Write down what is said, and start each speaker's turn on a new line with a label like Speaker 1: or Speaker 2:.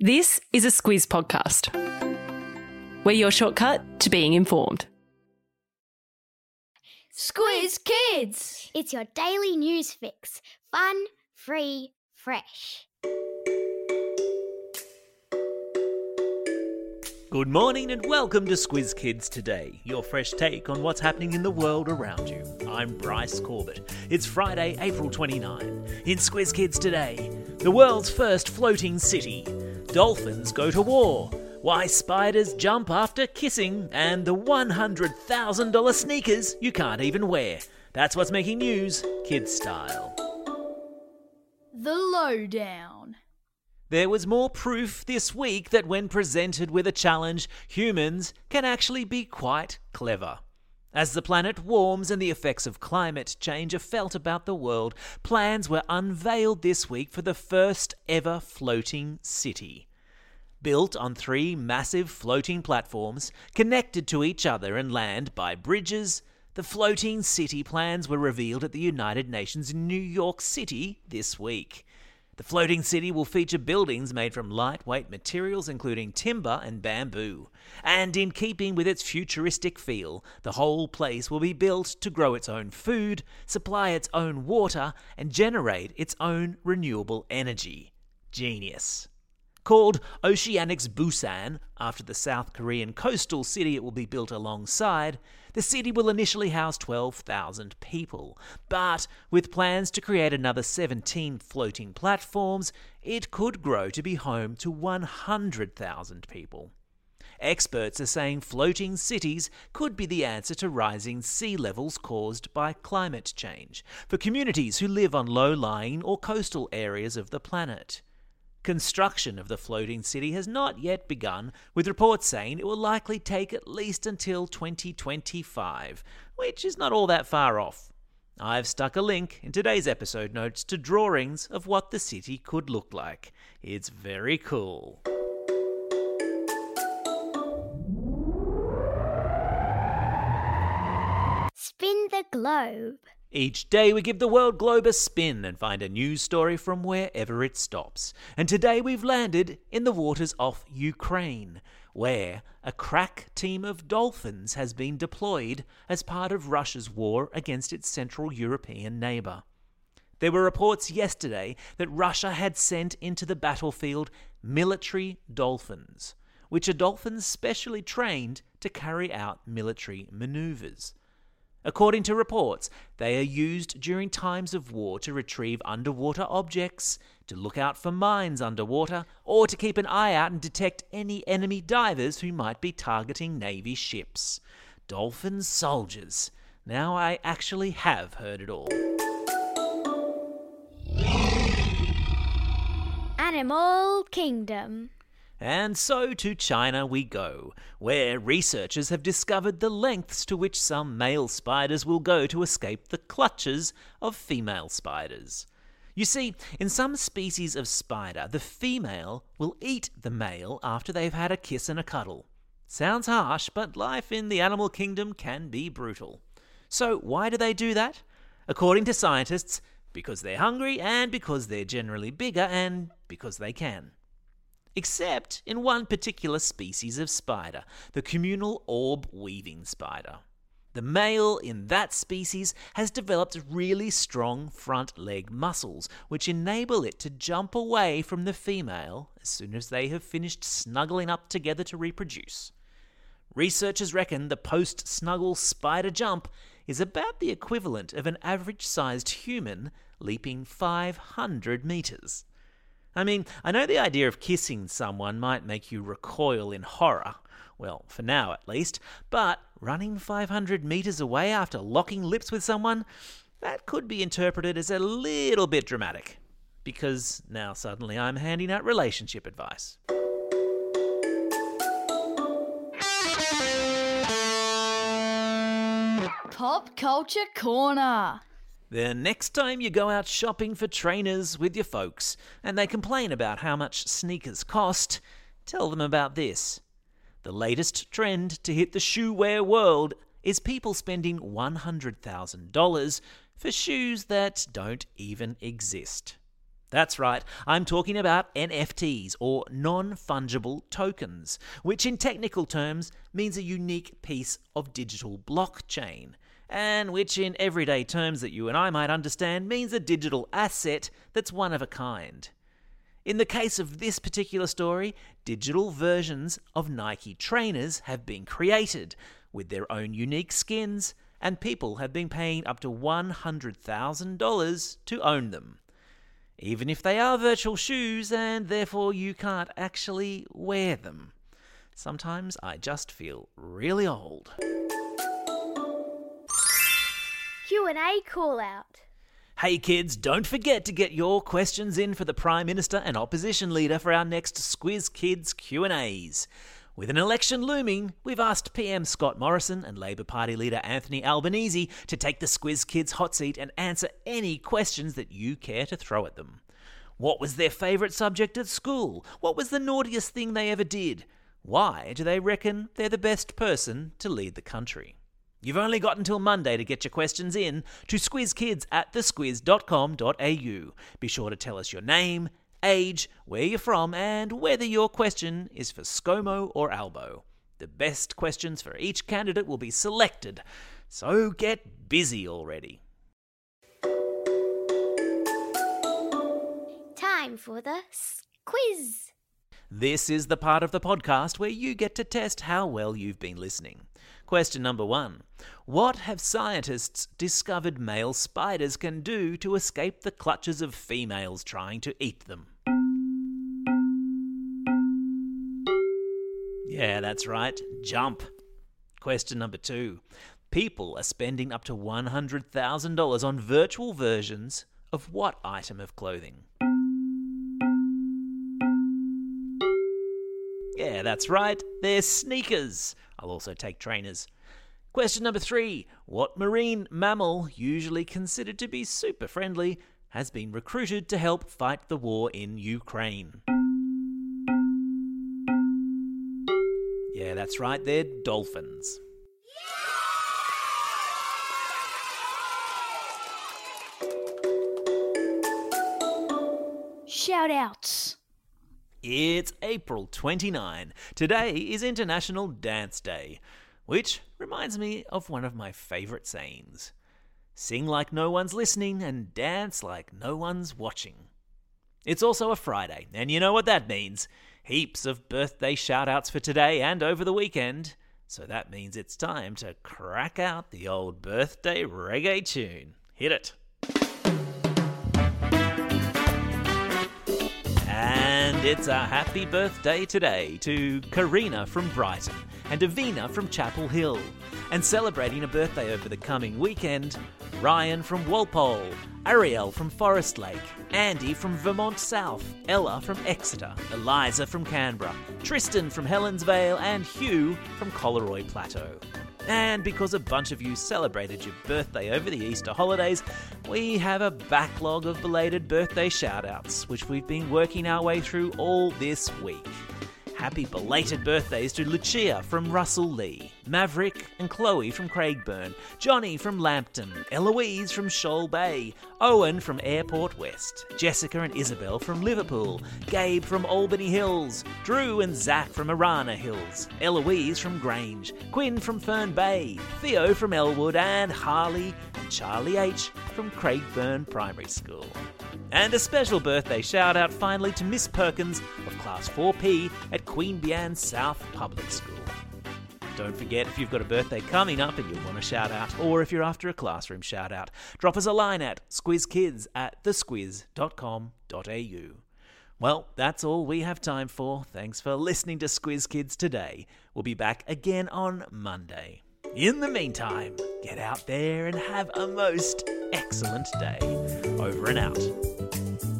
Speaker 1: This is a Squiz podcast. We're your shortcut to being informed.
Speaker 2: Squiz Kids!
Speaker 3: It's your daily news fix. Fun, free, fresh.
Speaker 4: Good morning and welcome to Squiz Kids Today, your fresh take on what's happening in the world around you. I'm Bryce Corbett. It's Friday, April 29. In Squiz Kids Today, the world's first floating city, dolphins go to war, why spiders jump after kissing, and the $100,000 sneakers you can't even wear. That's what's making news, kids style.
Speaker 2: The Lowdown.
Speaker 4: There was more proof this week that when presented with a challenge, humans can actually be quite clever. As the planet warms and the effects of climate change are felt about the world, plans were unveiled this week for the first ever floating city. Built on three massive floating platforms connected to each other and land by bridges, the floating city plans were revealed at the United Nations in New York City this week. The floating city will feature buildings made from lightweight materials, including timber and bamboo. And in keeping with its futuristic feel, the whole place will be built to grow its own food, supply its own water, and generate its own renewable energy. Genius. Called Oceanix Busan, after the South Korean coastal city it will be built alongside, the city will initially house 12,000 people. But with plans to create another 17 floating platforms, it could grow to be home to 100,000 people. Experts are saying floating cities could be the answer to rising sea levels caused by climate change for communities who live on low lying or coastal areas of the planet. Construction of the floating city has not yet begun, with reports saying it will likely take at least until 2025, which is not all that far off. I've stuck a link in today's episode notes to drawings of what the city could look like. It's very cool.
Speaker 3: Spin the globe.
Speaker 4: Each day we give the world globe a spin and find a news story from wherever it stops. And today we've landed in the waters off Ukraine, where a crack team of dolphins has been deployed as part of Russia's war against its Central European neighbour. There were reports yesterday that Russia had sent into the battlefield military dolphins, which are dolphins specially trained to carry out military manoeuvres. According to reports, they are used during times of war to retrieve underwater objects, to look out for mines underwater, or to keep an eye out and detect any enemy divers who might be targeting Navy ships. Dolphin soldiers. Now I actually have heard it all.
Speaker 3: Animal Kingdom.
Speaker 4: And so to China we go, where researchers have discovered the lengths to which some male spiders will go to escape the clutches of female spiders. You see, in some species of spider, the female will eat the male after they've had a kiss and a cuddle. Sounds harsh, but life in the animal kingdom can be brutal. So, why do they do that? According to scientists, because they're hungry and because they're generally bigger and because they can except in one particular species of spider, the communal orb weaving spider. The male in that species has developed really strong front leg muscles, which enable it to jump away from the female as soon as they have finished snuggling up together to reproduce. Researchers reckon the post snuggle spider jump is about the equivalent of an average sized human leaping 500 metres. I mean, I know the idea of kissing someone might make you recoil in horror, well, for now at least, but running 500 metres away after locking lips with someone, that could be interpreted as a little bit dramatic. Because now suddenly I'm handing out relationship advice.
Speaker 2: Pop Culture Corner.
Speaker 4: The next time you go out shopping for trainers with your folks and they complain about how much sneakers cost, tell them about this. The latest trend to hit the shoe wear world is people spending $100,000 for shoes that don't even exist. That's right, I'm talking about NFTs or non fungible tokens, which in technical terms means a unique piece of digital blockchain, and which in everyday terms that you and I might understand means a digital asset that's one of a kind. In the case of this particular story, digital versions of Nike trainers have been created with their own unique skins, and people have been paying up to $100,000 to own them even if they are virtual shoes and therefore you can't actually wear them. Sometimes I just feel really old.
Speaker 3: Q&A call out.
Speaker 4: Hey kids, don't forget to get your questions in for the Prime Minister and Opposition Leader for our next Squiz Kids Q&As. With an election looming, we've asked PM Scott Morrison and Labor Party leader Anthony Albanese to take the Squiz Kids hot seat and answer any questions that you care to throw at them. What was their favourite subject at school? What was the naughtiest thing they ever did? Why do they reckon they're the best person to lead the country? You've only got until Monday to get your questions in to squizkids at thesquiz.com.au. Be sure to tell us your name, age, where you're from, and whether your question is for ScoMo or Albo. The best questions for each candidate will be selected, so get busy already.
Speaker 3: Time for the quiz.
Speaker 4: This is the part of the podcast where you get to test how well you've been listening. Question number one What have scientists discovered male spiders can do to escape the clutches of females trying to eat them? Yeah, that's right, jump. Question number two People are spending up to $100,000 on virtual versions of what item of clothing? Yeah, that's right, they're sneakers. I'll also take trainers. Question number three What marine mammal, usually considered to be super friendly, has been recruited to help fight the war in Ukraine? Yeah, that's right, they're dolphins.
Speaker 2: Shout outs.
Speaker 4: It's April 29. Today is International Dance Day, which reminds me of one of my favourite sayings Sing like no one's listening and dance like no one's watching. It's also a Friday, and you know what that means. Heaps of birthday shout outs for today and over the weekend. So that means it's time to crack out the old birthday reggae tune. Hit it. It's a happy birthday today to Karina from Brighton and Avina from Chapel Hill. And celebrating a birthday over the coming weekend, Ryan from Walpole, Ariel from Forest Lake, Andy from Vermont South, Ella from Exeter, Eliza from Canberra, Tristan from Helensvale, and Hugh from Collaroy Plateau. And because a bunch of you celebrated your birthday over the Easter holidays, we have a backlog of belated birthday shoutouts, which we've been working our way through all this week. Happy belated birthdays to Lucia from Russell Lea, Maverick and Chloe from Craigburn, Johnny from Lambton, Eloise from Shoal Bay, Owen from Airport West, Jessica and Isabel from Liverpool, Gabe from Albany Hills, Drew and Zach from Arana Hills, Eloise from Grange, Quinn from Fern Bay, Theo from Elwood, and Harley and Charlie H from Craigburn Primary School. And a special birthday shout out finally to Miss Perkins Class 4P at Queanbeyan South Public School. Don't forget if you've got a birthday coming up and you want a shout out, or if you're after a classroom shout out, drop us a line at squizkids at thesquiz.com.au. Well, that's all we have time for. Thanks for listening to Squiz Kids today. We'll be back again on Monday. In the meantime, get out there and have a most excellent day. Over and out.